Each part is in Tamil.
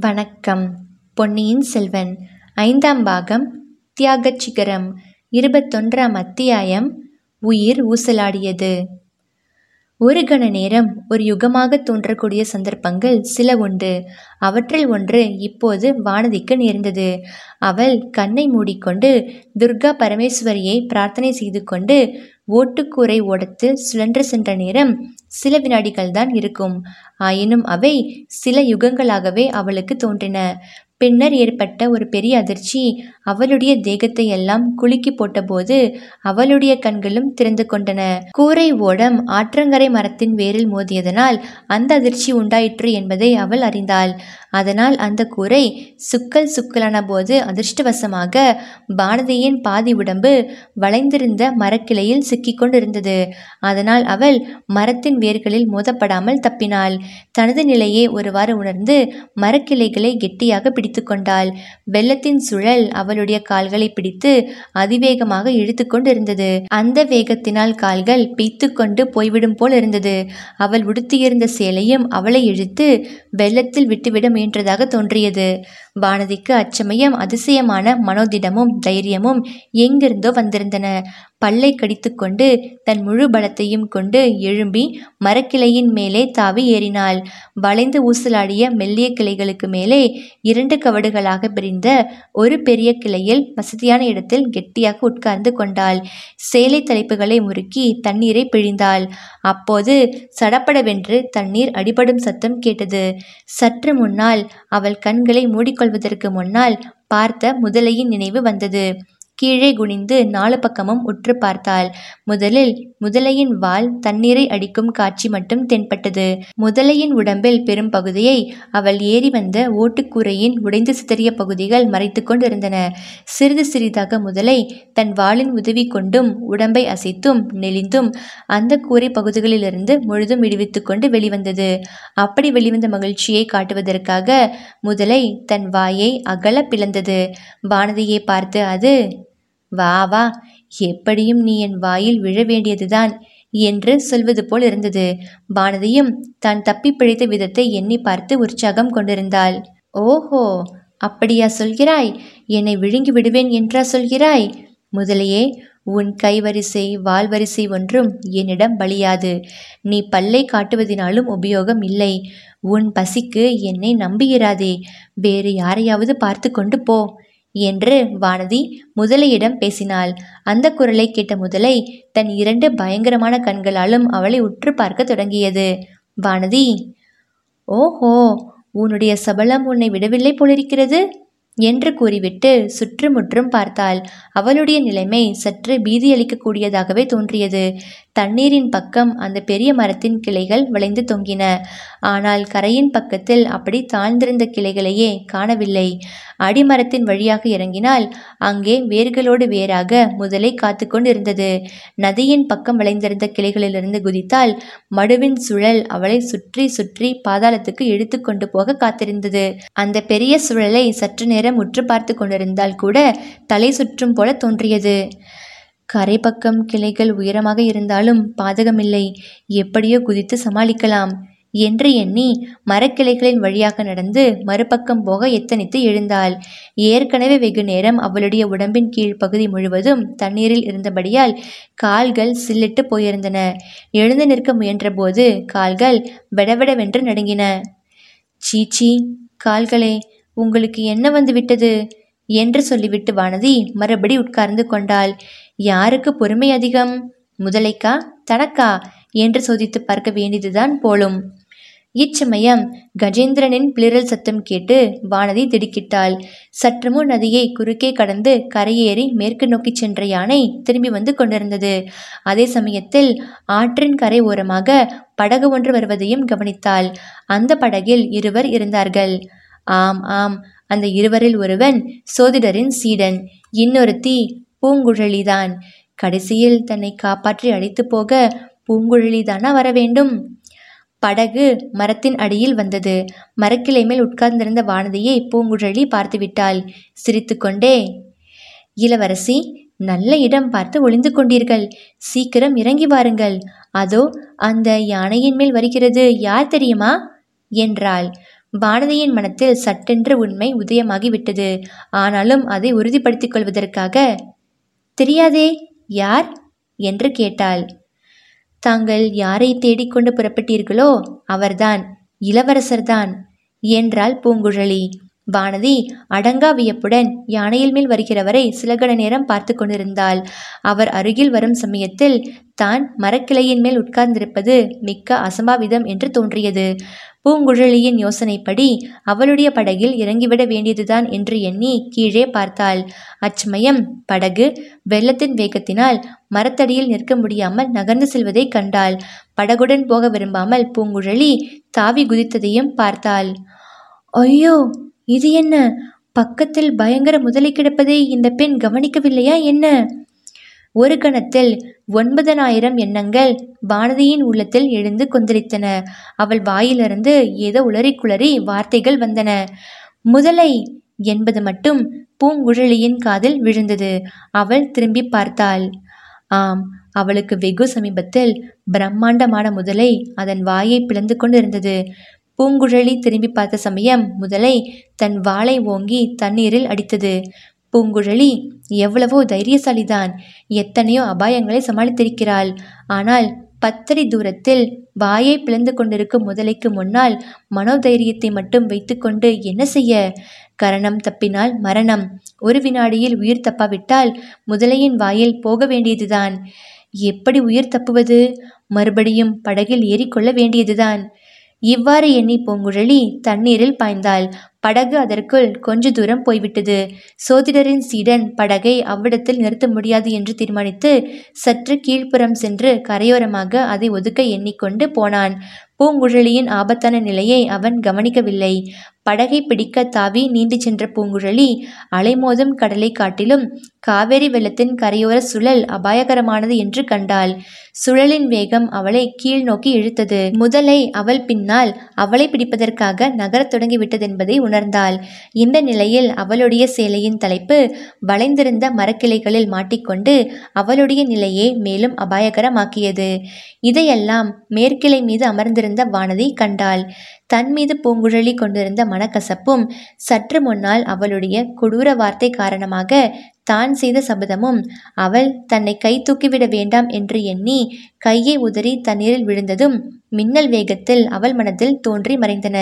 வணக்கம். பொன்னியின் செல்வன் ஐந்தாம் பாகம் தியாகச் சிகரம் இருபத்தொன்றாம் அத்தியாயம் உயிர் ஊசலாடியது. ஒரு கண நேரம் ஒரு யுகமாக தோன்றக்கூடிய சந்தர்ப்பங்கள் சில உண்டு. அவற்றில் ஒன்று இப்போது வானதிக்கு நேர்ந்தது. அவள் கண்ணை மூடிக்கொண்டு துர்கா பரமேஸ்வரியை பிரார்த்தனை செய்து கொண்டு ஓட்டுக்கூரை ஓடத்தில் சுழன்று சென்ற நேரம் சில வினாடிகள்தான் இருக்கும். ஆயினும் அவை சில யுகங்களாகவே அவளுக்கு தோன்றின. பின்னர் ஏற்பட்ட ஒரு பெரிய அதிர்ச்சி. அவளுடைய தேகத்தை எல்லாம் குலுக்கி போட்டபோது அவளுடைய கண்களும் திறந்து கொண்டன. கூரை ஓடம் ஆற்றங்கரை மரத்தின் வேரில் மோதியதனால் அந்த அதிர்ச்சி உண்டாயிற்று என்பதை அவள் அறிந்தாள். அதனால் அந்த கூரை சுக்கல் சுக்கலான போது அதிர்ஷ்டவசமாக பானதியின் பாதி உடம்பு வளைந்திருந்த மரக்கிளையில் சிக்கிக்கொண்டிருந்தது அதனால் அவள் மரத்தின் வேர்களில் மோதப்படாமல் தப்பினாள். தனது நிலையை ஒருவாறு உணர்ந்து மரக்கிளைகளை கெட்டியாக பிடித்து கொண்டாள் வெள்ளத்தின் சுழல் அவளுடைய கால்களை பிடித்து அதிவேகமாக இழுத்து கொண்டிருந்தது அந்த வேகத்தினால் கால்கள் பிய்த்து கொண்டு போய்விடும் போல் இருந்தது. அவள் உடுத்தியிருந்த சேலையும் அவளை இழுத்து வெள்ளத்தில் விட்டுவிட முயன்றதாக தோன்றியது. வானதிக்கு அச்சமயம் அதிசயமான மனோதிடமும் தைரியமும் எங்கிருந்தோ வந்திருந்தன. பல்லை கடித்துக்கொண்டு தன் முழு பலத்தையும் கொண்டு எழும்பி மரக்கிளையின் மேலே தாவி ஏறினாள். வளைந்து ஊசலாடிய மெல்லிய கிளைகளுக்கு மேலே இரண்டு கவடுகளாக பிரிந்த ஒரு பெரிய கிளையில் வசதியான இடத்தில் கெட்டியாக உட்கார்ந்து கொண்டாள். சேலை தலைப்புகளை முறுக்கி தண்ணீரை பிழிந்தாள். அப்போது சடப்படவென்று தண்ணீர் அடிபடும் சத்தம் கேட்டது. சற்று முன்னால் அவள் கண்களை மூடிக்கொள்வதற்கு முன்னால் பார்த்த முதலையின் நினைவு வந்தது. கீழே குனிந்து நாலு பக்கமும் உற்று பார்த்தாள். முதலில் முதலையின் வால் தண்ணீரை அடிக்கும் காட்சி மட்டும் தென்பட்டது. முதலையின் உடம்பில் பெரும் பகுதியை அவள் ஏறி வந்த ஓட்டுக்கூரையின் உடைந்து சிதறிய பகுதிகள் மறைத்து கொண்டிருந்தன. சிறிது சிறிதாக முதலை தன் வாளின் உதவி கொண்டும் உடம்பை அசைத்தும் நெளிந்தும் அந்த கூரை பகுதிகளிலிருந்து முழுதும் விடுவித்து கொண்டு வெளிவந்தது. அப்படி வெளிவந்த மகிழ்ச்சியை காட்டுவதற்காக முதலை தன் வாயை அகல பிளந்தது. வானதியை பார்த்து அது வா வா எப்படியும் நீ என் வாயில் விழ வேண்டியதுதான் என்று சொல்வது போல் இருந்தது. வானதியும் தான் தப்பி பிழைத்த விதத்தை எண்ணி பார்த்து உற்சாகம் கொண்டிருந்தாள். ஓஹோ அப்படியா சொல்கிறாய்? என்னை விழுங்கி விடுவேன் என்றா சொல்கிறாய்? முதலையே உன் கைவரிசை வால்வரிசை ஒன்றும் என்னிடம் பலியாது. நீ பல்லை காட்டுவதினாலும் உபயோகம் இல்லை. உன் பசிக்கு என்னை நம்புகிறாதே வேறு யாரையாவது பார்த்து கொண்டு போ. என்று வானதி முதலையிடம் பேசினாள். அந்த குரலை கேட்ட முதலை தன் இரண்டு பயங்கரமான கண்களாலும் அவளை உற்று பார்க்க தொடங்கியது. வானதி ஓஹோ உன்னுடைய சபலம் உன்னை விடவில்லை போலிருக்கிறது? என்று கூறிவிட்டு சுற்றுமுற்றும் பார்த்தாள். அவளுடைய நிலைமை சற்று பீதியளிக்கக்கூடியதாகவே தோன்றியது. தண்ணீரின் பக்கம் அந்த பெரிய மரத்தின் கிளைகள் வளைந்து தொங்கின. ஆனால் கரையின் பக்கத்தில் அப்படி தாழ்ந்திருந்த கிளைகளையே காணவில்லை. அடிமரத்தின் வழியாக இறங்கினால் அங்கே வேர்களோடு வேறாக முதலை காத்து கொண்டிருந்தது. நதியின் பக்கம் வளைந்திருந்த கிளைகளிலிருந்து குதித்தால் மடுவின் சுழல் அவளை சுற்றி சுற்றி பாதாளத்துக்கு இழுத்து கொண்டு போக காத்திருந்தது. அந்த பெரிய சுழலை சற்று நேரம் உற்று பார்த்து கொண்டிருந்தால் கூட தலை சுற்றும் போல தோன்றியது. கரை பக்கம் கிளைகள் உயரமாக இருந்தாலும் பாதகமில்லை. எப்படியோ குதித்து சமாளிக்கலாம். என்று எண்ணி மரக்கிளைகளின் வழியாக நடந்து மறுபக்கம் போக எத்தனித்து எழுந்தாள். ஏற்கனவே வெகு நேரம் அவளுடைய உடம்பின் கீழ் பகுதி முழுவதும் தண்ணீரில் இருந்தபடியால் கால்கள் சில்லிட்டு போயிருந்தன. எழுந்து நிற்க முயன்றபோது கால்கள் வெடவெடவென்று நடுங்கின. சீச்சி கால்களே உங்களுக்கு என்ன வந்து விட்டது என்று சொல்லிவிட்டு வானதி மறுபடி உட்கார்ந்து கொண்டாள். யாருக்கு பொறுமை அதிகம்? முதலைக்கா? தனக்கா? என்று சோதித்து பார்க்க வேண்டியதுதான் போலும். இச்சமயம் கஜேந்திரனின் பிளிரல் சத்தம் கேட்டு வானதி திடுக்கிட்டாள். சற்றுமுன் நதியை குறுக்கே கடந்து கரையேறி மேற்கு நோக்கி சென்ற யானை திரும்பி வந்து கொண்டிருந்தது. அதே சமயத்தில் ஆற்றின் கரை ஓரமாக படகு ஒன்று வருவதையும் கவனித்தாள். அந்த படகில் இருவர் இருந்தார்கள். ஆம் ஆம் அந்த இருவரில் ஒருவன் சோதிடரின் சீடன் இன்னொருத்தி பூங்குழலிதான். கடைசியில் தன்னை காப்பாற்றி அழைத்து போக பூங்குழலிதானா வர வேண்டும்? படகு மரத்தின் அடியில் வந்தது. மரக்கிளை மேல் உட்கார்ந்திருந்த வானதியை பூங்குழலி பார்த்துவிட்டாள். சிரித்துக்கொண்டே இளவரசி நல்ல இடம் பார்த்து ஒளிந்து கொண்டீர்கள். சீக்கிரம் இறங்கி வாருங்கள். அதோ அந்த யானையின் மேல் வருகிறது. யார் தெரியுமா? என்றாள். வானதியின் மனத்தில் சட்டென்று உண்மை உதயமாகிவிட்டது. ஆனாலும் அதை உறுதிப்படுத்திக் கொள்வதற்காக தெரியாதே யார்? என்று கேட்டாள். தாங்கள் யாரை தேடிக்கொண்டு புறப்பட்டீர்களோ அவர்தான் இளவரசர்தான் என்றாள் பூங்குழலி. வானதி அடங்கா வியப்புடன் யானையில் மேல் வருகிறவரை சில கண நேரம் பார்த்து கொண்டிருந்தாள். அவர் அருகில் வரும் சமயத்தில் தான் மரக்கிளையின் மேல் உட்கார்ந்திருப்பது மிக்க அசம்பாவிதம் என்று தோன்றியது. பூங்குழலியின் யோசனைப்படி அவளுடைய படகில் இறங்கிவிட வேண்டியதுதான் என்று எண்ணி கீழே பார்த்தாள். அச்சமயம் படகு வெள்ளத்தின் வேகத்தினால் மரத்தடியில் நிற்க முடியாமல் நகர்ந்து செல்வதை கண்டாள். படகுடன் போக விரும்பாமல் பூங்குழலி தாவி குதித்ததையும் பார்த்தாள். ஐயோ! இது என்ன? பக்கத்தில் பயங்கர முதலை கிடப்பதை இந்த பெண் கவனிக்கவில்லையா என்ன? ஒரு கணத்தில் ஒன்பதனாயிரம் எண்ணங்கள் வானதியின் உள்ளத்தில் எழுந்து கொந்தளித்தன. அவள் வாயிலிருந்து ஏதோ உளறி குளறி வார்த்தைகள் வந்தன. முதலை என்பது மட்டும் பூங்குழலியின் காதில் விழுந்தது. அவள் திரும்பி பார்த்தாள். ஆம் அவளுக்கு வெகு சமீபத்தில் பிரம்மாண்டமான முதலை அதன் வாயை பிளந்து கொண்டிருந்தது. பூங்குழலி திரும்பி பார்த்த சமயம் முதலை தன் வாளை ஓங்கி தண்ணீரில் அடித்தது. பூங்குழலி எவ்வளவோ தைரியசாலிதான். எத்தனையோ அபாயங்களை சமாளித்திருக்கிறாள். ஆனால் பத்தடி தூரத்தில் வாயை பிளந்து கொண்டிருக்கும் முதலைக்கு முன்னால் மனோதைரியத்தை மட்டும் வைத்துக்கொண்டு என்ன செய்ய? கரணம் தப்பினால் மரணம். ஒரு வினாடியில் உயிர் தப்பாவிட்டால் முதலையின் வாயில் போக வேண்டியதுதான். எப்படி உயிர் தப்புவது? மறுபடியும் படகில் ஏறிக்கொள்ள வேண்டியதுதான். இவ்வாறு எண்ணி பூங்குழலி தண்ணீரில் பாய்ந்தாள். படகு அதற்குள் கொஞ்ச தூரம் போய்விட்டது. சோதிடரின் சீடன் படகை அவ்விடத்தில் நிறுத்த முடியாது என்று தீர்மானித்து சற்று கீழ்ப்புறம் சென்று கரையோரமாக அதை ஒதுக்க எண்ணிக்கொண்டு போனான். பூங்குழலியின் ஆபத்தான நிலையை அவன் கவனிக்கவில்லை. படகை பிடிக்க தாவி நீண்டு சென்ற பூங்குழலி அலைமோதும் கடலை காட்டிலும் காவேரி வெள்ளத்தின் கரையோர சுழல் அபாயகரமானது என்று கண்டாள். சுழலின் வேகம் அவளை கீழ் நோக்கி இழுத்தது. முதலை அவள் பின்னால் அவளை பிடிப்பதற்காக நகரத் தொடங்கிவிட்டதென்பதை உணர்ந்தாள். இந்த நிலையில் அவளுடைய சேலையின் தலைப்பு வளைந்திருந்த மரக்கிளைகளில் மாட்டிக்கொண்டு அவளுடைய நிலையை மேலும் அபாயகரமாக்கியது. இதையெல்லாம் மேற்கிளை மீது அமர்ந்திருந்த வானதி கண்டாள். தன் மீது பூங்குழலி கொண்டிருந்த மனக்கசப்பும் சற்று முன்னால் அவளுடைய கொடூர வார்த்தை காரணமாக தான் செய்த சபதமும் அவள் தன்னை கை தூக்கிவிட வேண்டாம் என்று எண்ணி கையை உதறி தண்ணீரில் விழுந்ததும் மின்னல் வேகத்தில் அவள் மனதில் தோன்றி மறைந்தன.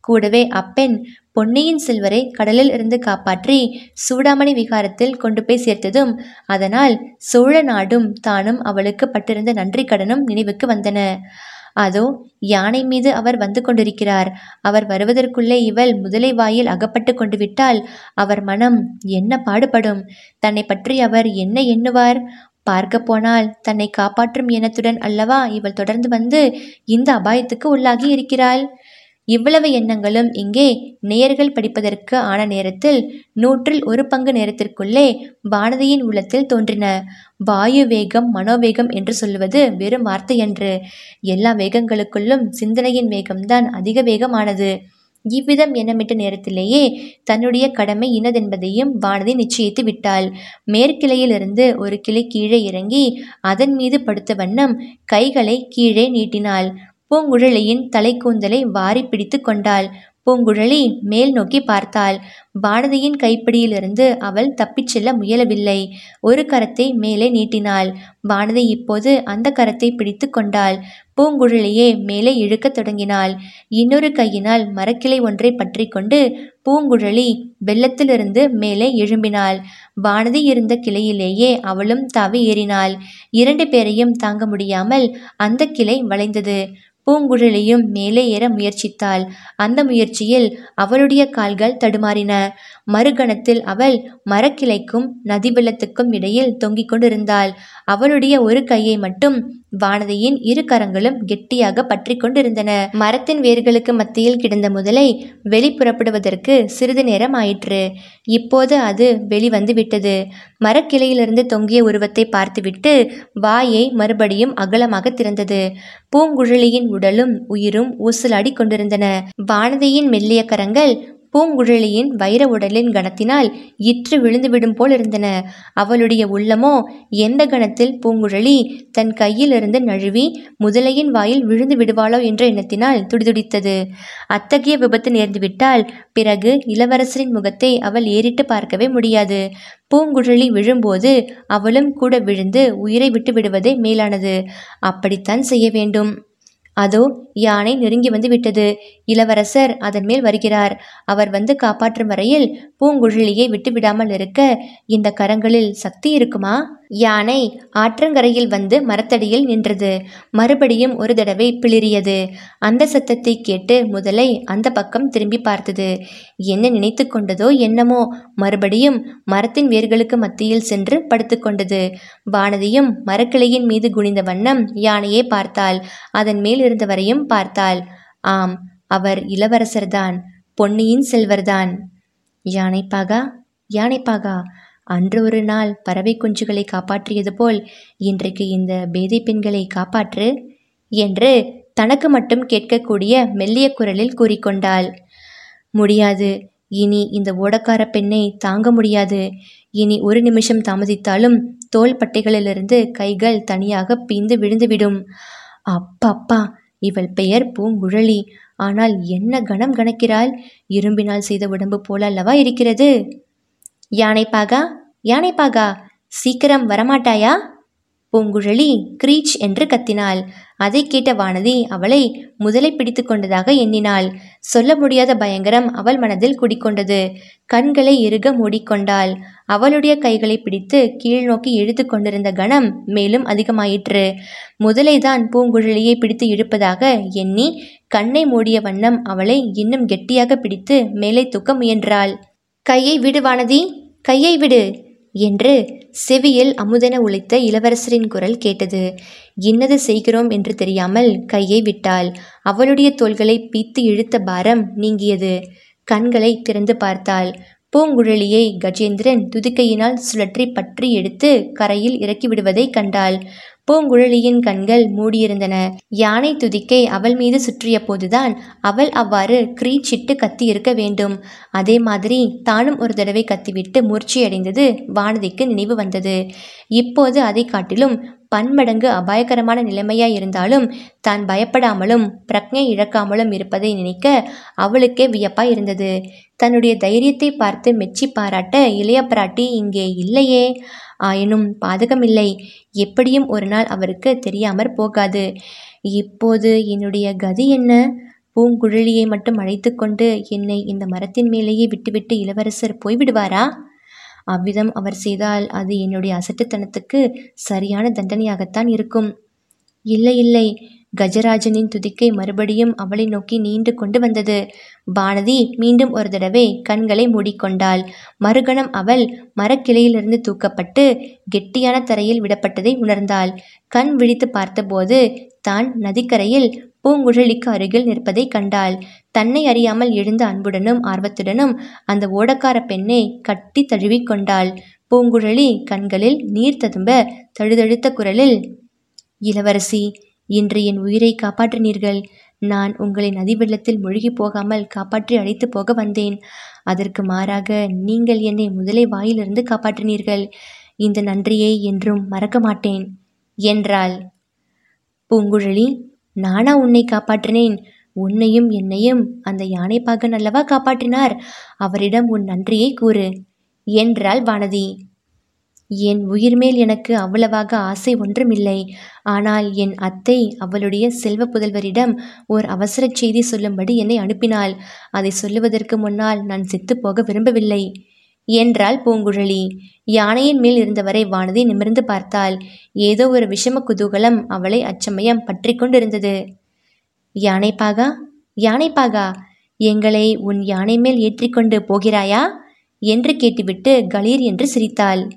கூடவே அப்பெண் பொன்னியின் செல்வரை கடலில் இருந்து காப்பாற்றி சூடாமணி விகாரத்தில் கொண்டு போய் சேர்த்ததும் அதனால் சோழ நாடும் தானும் அவளுக்கு பட்டிருந்த நன்றி கடனும் நினைவுக்கு வந்தன. அதோ யானை மீது அவர் வந்து கொண்டிருக்கிறார். அவர் வருவதற்குள்ளே இவள் முதலை வாயில் அகப்பட்டு கொண்டு விட்டால் அவர் மனம் என்ன பாடுபடும்? தன்னை பற்றி அவர் என்ன எண்ணுவார்? பார்க்க போனால் தன்னை காப்பாற்றும் எண்ணத்துடன் அல்லவா இவள் தொடர்ந்து வந்து இந்த அபாயத்துக்கு உள்ளாகி இருக்கிறாள்? இவ்வளவு எண்ணங்களும் இங்கே நேயர்கள் படிப்பதற்கு ஆன நேரத்தில் நூற்றில் ஒரு பங்கு நேரத்திற்குள்ளே வானதியின் உள்ளத்தில் தோன்றின. வாயு வேகம் மனோவேகம் என்று சொல்லுவது வெறும் வார்த்தையன்று எல்லா வேகங்களுக்குள்ளும் சிந்தனையின் வேகம்தான் அதிக வேகமானது. இவ்விதம் எண்ணமிட்ட நேரத்திலேயே தன்னுடைய கடமை இன்னதென்பதையும் வானதி நிச்சயித்து விட்டாள். மேற்கிளையிலிருந்து ஒரு கிளை கீழே இறங்கி அதன் மீது படுத்த வண்ணம் கைகளை கீழே நீட்டினாள். பூங்குழலியின் தலைக்கூந்தலை வாரி பிடித்து கொண்டாள். பூங்குழலி மேல் நோக்கி பார்த்தாள். வானதியின் கைப்பிடியிலிருந்து அவள் தப்பிச் செல்ல முயலவில்லை. ஒரு கரத்தை மேலே நீட்டினாள். வானதி இப்போது அந்த கரத்தை பிடித்து கொண்டாள். பூங்குழலியே மேலே இழுக்கத் தொடங்கினாள். இன்னொரு கையினால் மரக்கிளை ஒன்றை பற்றி கொண்டு பூங்குழலி வெள்ளத்திலிருந்து மேலே எழும்பினாள். வானதி இருந்த கிளையிலேயே அவளும் தாவி ஏறினாள். இரண்டு பேரையும் தாங்க முடியாமல் அந்த கிளை வளைந்தது. பூங்குழலியும் மேலே ஏற முயற்சித்தாள். அந்த முயற்சியில் அவளுடைய கால்கள் தடுமாறின. மறுகணத்தில் அவள் மரக்கிளைக்கும் நதி வெள்ளத்துக்கும் இடையில் தொங்கிக் கொண்டிருந்தாள். அவளுடைய ஒரு கையை மட்டும் வானதியின் இரு கரங்களும் கெட்டியாக பற்றி கொண்டிருந்தன மரத்தின் வேர்களுக்கு மத்தியில் கிடந்த முதலை வெளிப்புறப்படுவதற்கு சிறிது நேரம் ஆயிற்று. இப்போது அது வெளிவந்து விட்டது. மரக்கிளையிலிருந்து தொங்கிய உருவத்தை பார்த்துவிட்டு வாயை மறுபடியும் அகலமாக திறந்தது. பூங்குழலியின் உடலும் உயிரும் ஊசலாடி கொண்டிருந்தன. வானதியின் மெல்லிய கரங்கள் பூங்குழலியின் வைர உடலின் கணத்தினால் இற்று விழுந்துவிடும் போல் இருந்தன. அவளுடைய உள்ளமோ எந்த கணத்தில் பூங்குழலி தன் கையிலிருந்து நழுவி முதலையின் வாயில் விழுந்து விடுவாளோ என்ற எண்ணத்தினால் துடிதுடித்தது. அத்தகைய விபத்து நேர்ந்துவிட்டால் பிறகு இளவரசரின் முகத்தை அவள் ஏறிட்டு பார்க்கவே முடியாது. பூங்குழலி விழும்போது அவளும் கூட விழுந்து உயிரை விட்டு விடுவதே மேலானது. அப்படித்தான் செய்ய வேண்டும். அதோ யானை நெருங்கி வந்து விட்டது. இளவரசர் அதன் மேல் வருகிறார். அவர் வந்து காப்பாற்றும் வரையில் பூங்குழலியை விட்டு விடாமல் இருக்க இந்த கரங்களில் சக்தி இருக்குமா? யானை ஆற்றங்கரையில் வந்து மரத்தடியில் நின்றது. மறுபடியும் ஒரு தடவை பிளிரியது அந்த சத்தத்தை கேட்டு முதலை அந்த பக்கம் திரும்பி பார்த்தது. என்ன நினைத்து கொண்டதோ என்னமோ. மறுபடியும் மரத்தின் வேர்களுக்கு மத்தியில் சென்று படுத்துக்கொண்டது வானதியும் மரக்கிளையின் மீது குனிந்த வண்ணம் யானையை பார்த்தாள். அதன் மேல் இருந்தவரையும் பார்த்தாள். ஆம் அவர் இளவரசர்தான் பொன்னியின் செல்வர்தான். யானைப்பாகா யானைப்பாகா அன்று ஒரு நாள் பறவை குஞ்சுகளை காப்பாற்றியது போல் இன்றைக்கு இந்த பேதை பெண்களை காப்பாற்று? என்று தனக்கு மட்டும் கேட்கக்கூடிய மெல்லிய குரலில் கூறிக்கொண்டாள். முடியாது இனி இந்த ஓடக்கார பெண்ணை தாங்க முடியாது. இனி ஒரு நிமிஷம் தாமதித்தாலும் தோள் பட்டைகளிலிருந்து கைகள் தனியாக பீந்து விழுந்துவிடும். அப்பப்பா இவள் பெயர் பூங்குழலி. ஆனால் என்ன கணம் கணக்கிறாள்? இரும்பினால் செய்த உடம்பு போல அல்லவா இருக்கிறது? யானைப்பாகா யானைப்பாகா சீக்கிரம் வரமாட்டாயா? பூங்குழலி கிரீச் என்று கத்தினாள். அதை கேட்ட வானதி அவளை முதலை பிடித்து கொண்டதாக எண்ணினாள். சொல்ல முடியாத பயங்கரம் அவள் மனதில் குடிக்கொண்டது. கண்களை இறுக மூடிக்கொண்டாள். அவளுடைய கைகளை பிடித்து கீழ் நோக்கி இழுத்து கொண்டிருந்த கணம் மேலும் அதிகமாயிற்று. முதலைதான் பூங்குழலியை பிடித்து இழுப்பதாக எண்ணி கண்ணை மூடிய வண்ணம் அவளை இன்னும் கெட்டியாக பிடித்து மேலே தூக்க முயன்றாள். கையை விடு வானதி கையை விடு என்று செவியில் அமுதென உழைத்த இளவரசரின் குரல் கேட்டது. இன்னது செய்கிறோம் என்று தெரியாமல் கையை விட்டாள். அவளுடைய தோள்களை பீத்து இழுத்த பாரம் நீங்கியது. கண்களை திறந்து பார்த்தாள். பூங்குழலியை கஜேந்திரன் துதிக்கையினால் சுழற்றி பற்றி எடுத்து கரையில் இறக்கிவிடுவதைக் கண்டாள். பூங்குழலியின் கண்கள் மூடியிருந்தன. யானை துதிக்கை அவள் மீது சுற்றிய போதுதான் அவள் அவ்வாறு கிரீச்சிட்டு கத்தி இருக்க வேண்டும். அதே மாதிரி தானும் ஒரு தடவை கத்திவிட்டு மூர்ச்சியடைந்தது வானதிக்கு நினைவு வந்தது. இப்போது அதை காட்டிலும் பன்மடங்கு அபாயகரமான நிலைமையாய் இருந்தாலும் தான் பயப்படாமலும் பிரக்ஞை இழக்காமலும் இருப்பதை நினைக்க அவளுக்கே வியப்பாய் இருந்தது. தன்னுடைய தைரியத்தை பார்த்து மெச்சி பாராட்ட இளைய பிராட்டி இங்கே இல்லையே. ஆயினும் பாதகமில்லை. எப்படியும் ஒரு நாள் அவருக்கு தெரியாமற் போகாது. இப்போது என்னுடைய கதி என்ன பூங்குழலியை மட்டும் அழைத்து கொண்டு என்னை இந்த மரத்தின் மேலேயே விட்டுவிட்டு இளவரசர் போய்விடுவாரா? அவ்விதம் அவர் செய்தால் அது என்னுடைய அசட்டுத்தனத்துக்கு சரியான தண்டனையாகத்தான் இருக்கும். இல்லை இல்லை கஜராஜனின் துதிக்கை மறுபடியும் அவளை நோக்கி நீண்டு கொண்டு வந்தது. வானதி மீண்டும் ஒரு தடவை கண்களை மூடிக்கொண்டாள். மறுகணம் அவள் மரக்கிளையிலிருந்து தூக்கப்பட்டு கெட்டியான தரையில் விடப்பட்டதை உணர்ந்தாள். கண் விழித்து பார்த்தபோது தான் நதிக்கரையில் பூங்குழலிக்கு அருகில் நிற்பதை கண்டாள். தன்னை அறியாமல் எழுந்த அன்புடனும் ஆர்வத்துடனும் அந்த ஓடக்கார பெண்ணை கட்டி தழுவிக் கொண்டாள். பூங்குழலி கண்களில் நீர் ததும்ப தழுதழுத்த குரலில் இளவரசி இன்று என் உயிரை காப்பாற்றினீர்கள். நான் உங்களை நதி வெள்ளத்தில் மூழ்கி போகாமல் காப்பாற்றி அழைத்து போக வந்தேன். அதற்கு மாறாக நீங்கள் என்னை முதலை வாயிலிருந்து காப்பாற்றினீர்கள். இந்த நன்றியை என்றும் மறக்க மாட்டேன் என்றாள். பூங்குழலி நானா உன்னை காப்பாற்றினேன். உன்னையும் என்னையும் அந்த யானைப்பாகன் அல்லவா காப்பாற்றினார்? அவரிடம் உன் நன்றியை கூறு என்றாள் வானதி. என் உயிர் மேல் எனக்கு அவ்வளவாக ஆசை ஒன்றுமில்லை. ஆனால் என் அத்தை அவளுடைய செல்வ புதல்வரிடம் ஓர் அவசர செய்தி சொல்லும்படி என்னை அனுப்பினாள். அதை சொல்லுவதற்கு முன்னால் நான் செத்துப்போக போக விரும்பவில்லை. என்றாள் பூங்குழலி. யானையின் மேல் இருந்தவரை வானதி நிமிர்ந்து பார்த்தாள். ஏதோ ஒரு விஷம குதூகலம் அவளை அச்சமயம் பற்றி கொண்டிருந்தது. யானைப்பாகா? யானைப்பாகா? எங்களை உன் யானை மேல் ஏற்றிக்கொண்டு போகிறாயா? என்று கேட்டுவிட்டு கலீர் என்று சிரித்தாள்.